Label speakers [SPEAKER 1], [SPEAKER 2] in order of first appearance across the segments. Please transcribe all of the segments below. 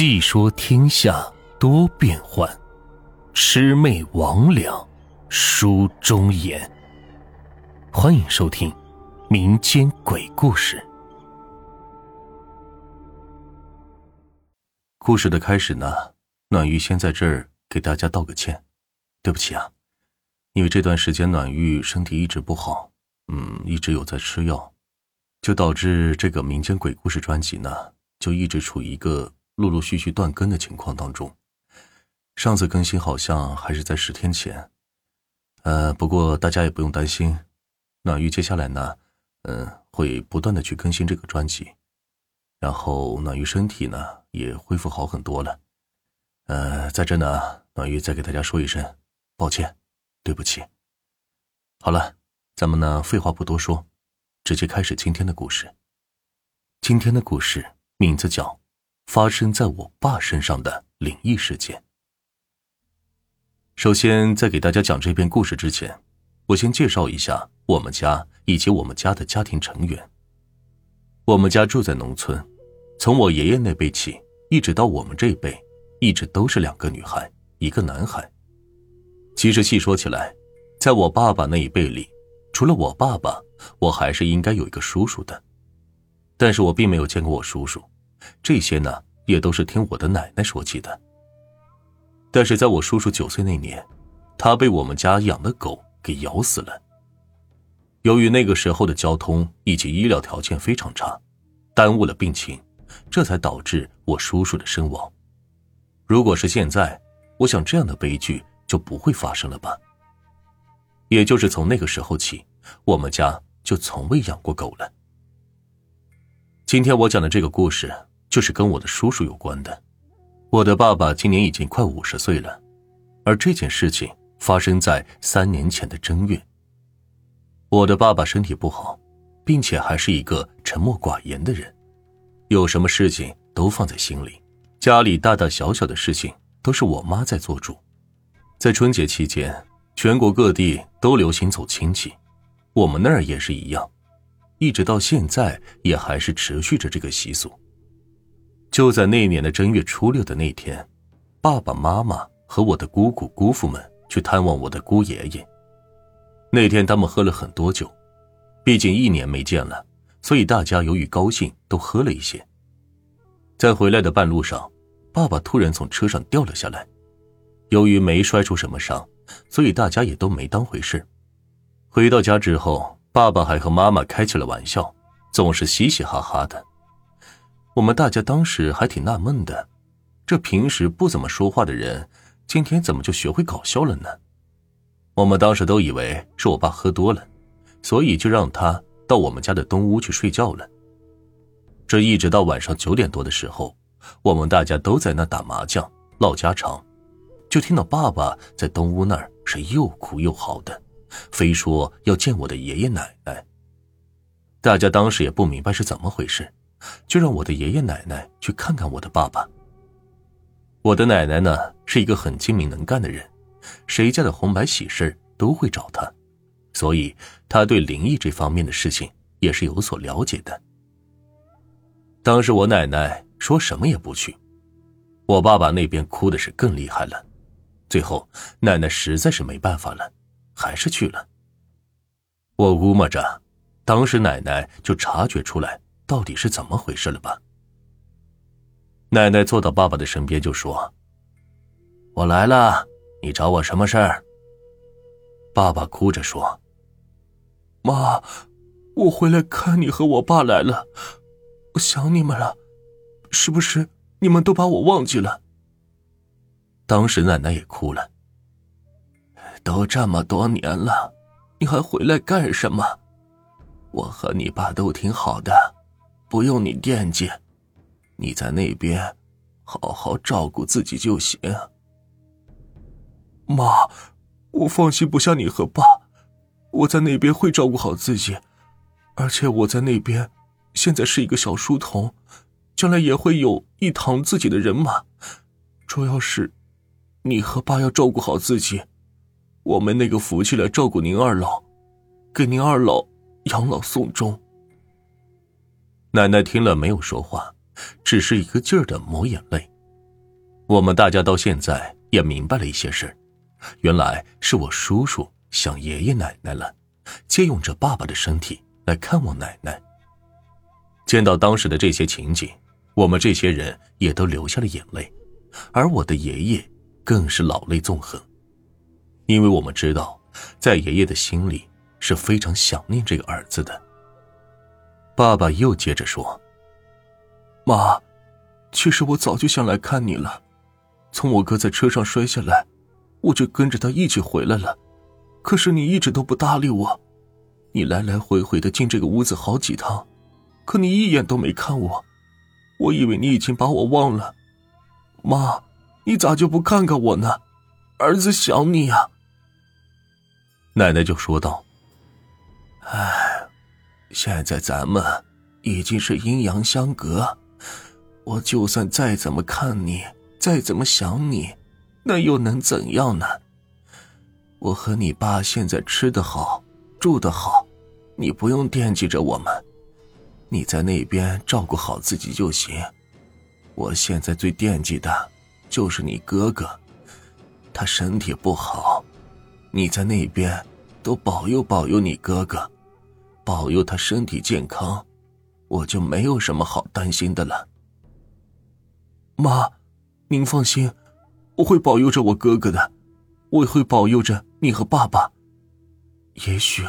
[SPEAKER 1] 细说天下多变幻，魑魅魍魉书中言。欢迎收听民间鬼故事。故事的开始呢，暖玉先在这儿给大家道个歉，对不起啊，因为这段时间暖玉身体一直不好，嗯，一直有在吃药，就导致这个民间鬼故事专辑呢，就一直处于一个。陆陆续续断更的情况当中，上次更新好像还是在十天前。呃，不过大家也不用担心，暖玉接下来呢，嗯，会不断的去更新这个专辑，然后暖玉身体呢也恢复好很多了。呃，在这呢，暖玉再给大家说一声抱歉，对不起。好了，咱们呢废话不多说，直接开始今天的故事。今天的故事名字叫。发生在我爸身上的灵异事件。首先，在给大家讲这篇故事之前，我先介绍一下我们家以及我们家的家庭成员。我们家住在农村，从我爷爷那辈起，一直到我们这辈，一直都是两个女孩，一个男孩。其实细说起来，在我爸爸那一辈里，除了我爸爸，我还是应该有一个叔叔的，但是我并没有见过我叔叔。这些呢，也都是听我的奶奶说起的。但是在我叔叔九岁那年，他被我们家养的狗给咬死了。由于那个时候的交通以及医疗条件非常差，耽误了病情，这才导致我叔叔的身亡。如果是现在，我想这样的悲剧就不会发生了吧。也就是从那个时候起，我们家就从未养过狗了。今天我讲的这个故事。就是跟我的叔叔有关的。我的爸爸今年已经快五十岁了，而这件事情发生在三年前的正月。我的爸爸身体不好，并且还是一个沉默寡言的人，有什么事情都放在心里，家里大大小小的事情都是我妈在做主。在春节期间，全国各地都流行走亲戚，我们那儿也是一样，一直到现在也还是持续着这个习俗。就在那年的正月初六的那天，爸爸妈妈和我的姑姑姑父们去探望我的姑爷爷。那天他们喝了很多酒，毕竟一年没见了，所以大家由于高兴都喝了一些。在回来的半路上，爸爸突然从车上掉了下来，由于没摔出什么伤，所以大家也都没当回事。回到家之后，爸爸还和妈妈开起了玩笑，总是嘻嘻哈哈的。我们大家当时还挺纳闷的，这平时不怎么说话的人，今天怎么就学会搞笑了呢？我们当时都以为是我爸喝多了，所以就让他到我们家的东屋去睡觉了。这一直到晚上九点多的时候，我们大家都在那打麻将唠家常，就听到爸爸在东屋那儿是又哭又嚎的，非说要见我的爷爷奶奶。大家当时也不明白是怎么回事。就让我的爷爷奶奶去看看我的爸爸。我的奶奶呢是一个很精明能干的人，谁家的红白喜事都会找她，所以她对灵异这方面的事情也是有所了解的。当时我奶奶说什么也不去，我爸爸那边哭的是更厉害了，最后奶奶实在是没办法了，还是去了。我估摸着，当时奶奶就察觉出来。到底是怎么回事了吧？奶奶坐到爸爸的身边就说：“我来了，你找我什么事儿？”爸爸哭着说：“
[SPEAKER 2] 妈，我回来看你和我爸来了，我想你们了，是不是你们都把我忘记了？”
[SPEAKER 1] 当时奶奶也哭了。
[SPEAKER 2] 都这么多年了，你还回来干什么？我和你爸都挺好的。不用你惦记，你在那边好好照顾自己就行。妈，我放心不下你和爸，我在那边会照顾好自己，而且我在那边现在是一个小书童，将来也会有一堂自己的人马。主要是你和爸要照顾好自己，我没那个福气来照顾您二老，给您二老养老送终。
[SPEAKER 1] 奶奶听了没有说话，只是一个劲儿的抹眼泪，我们大家到现在也明白了一些事，原来是我叔叔想爷爷奶奶了，借用着爸爸的身体来看望奶奶。见到当时的这些情景，我们这些人也都流下了眼泪，而我的爷爷更是老泪纵横，因为我们知道，在爷爷的心里是非常想念这个儿子的。爸爸又接着说：“
[SPEAKER 2] 妈，其实我早就想来看你了。”从我哥在车上摔下来，我就跟着他一起回来了。可是你一直都不搭理我，你来来回回的进这个屋子好几趟，可你一眼都没看我。我以为你已经把我忘了。妈，你咋就不看看我呢？儿子想你呀。
[SPEAKER 1] 奶奶就说道：“
[SPEAKER 2] 哎，现在咱们已经是阴阳相隔，我就算再怎么看你。”再怎么想你，那又能怎样呢？我和你爸现在吃得好，住得好，你不用惦记着我们，你在那边照顾好自己就行。我现在最惦记的，就是你哥哥，他身体不好，你在那边都保佑保佑你哥哥，保佑他身体健康，我就没有什么好担心的了。妈。您放心，我会保佑着我哥哥的，我也会保佑着你和爸爸。也许，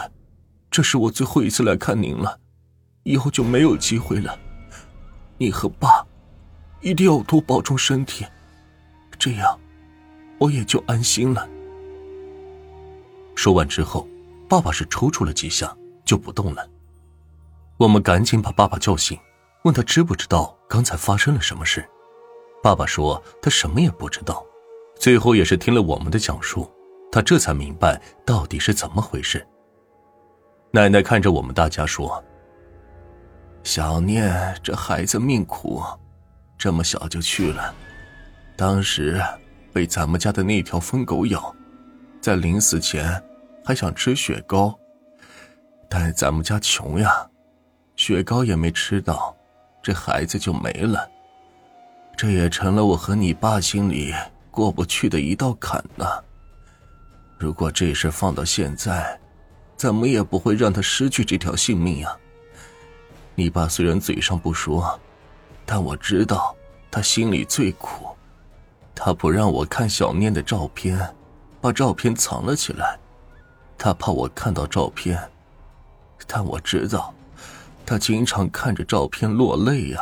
[SPEAKER 2] 这是我最后一次来看您了，以后就没有机会了。你和爸，一定要多保重身体，这样，我也就安心了。
[SPEAKER 1] 说完之后，爸爸是抽搐了几下就不动了。我们赶紧把爸爸叫醒，问他知不知道刚才发生了什么事。爸爸说他什么也不知道，最后也是听了我们的讲述，他这才明白到底是怎么回事。奶奶看着我们大家说：“
[SPEAKER 2] 小念这孩子命苦，这么小就去了。当时被咱们家的那条疯狗咬，在临死前还想吃雪糕，但咱们家穷呀，雪糕也没吃到，这孩子就没了。”这也成了我和你爸心里过不去的一道坎呢。如果这事放到现在，怎么也不会让他失去这条性命呀。你爸虽然嘴上不说，但我知道他心里最苦。他不让我看小念的照片，把照片藏了起来，他怕我看到照片。但我知道，他经常看着照片落泪呀。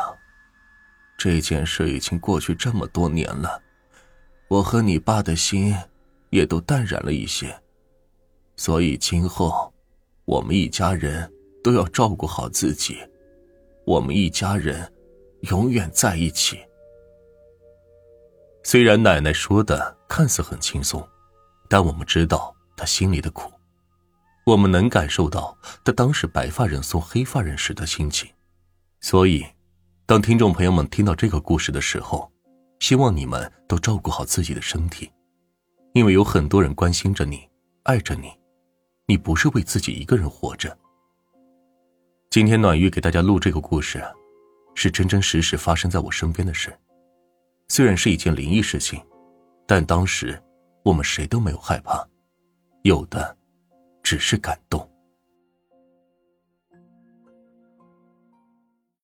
[SPEAKER 2] 这件事已经过去这么多年了，我和你爸的心也都淡然了一些，所以今后我们一家人都要照顾好自己，我们一家人永远在一起。
[SPEAKER 1] 虽然奶奶说的看似很轻松，但我们知道她心里的苦，我们能感受到他当时白发人送黑发人时的心情，所以。当听众朋友们听到这个故事的时候，希望你们都照顾好自己的身体，因为有很多人关心着你，爱着你，你不是为自己一个人活着。今天暖玉给大家录这个故事，是真真实实发生在我身边的事，虽然是一件灵异事情，但当时我们谁都没有害怕，有的只是感动。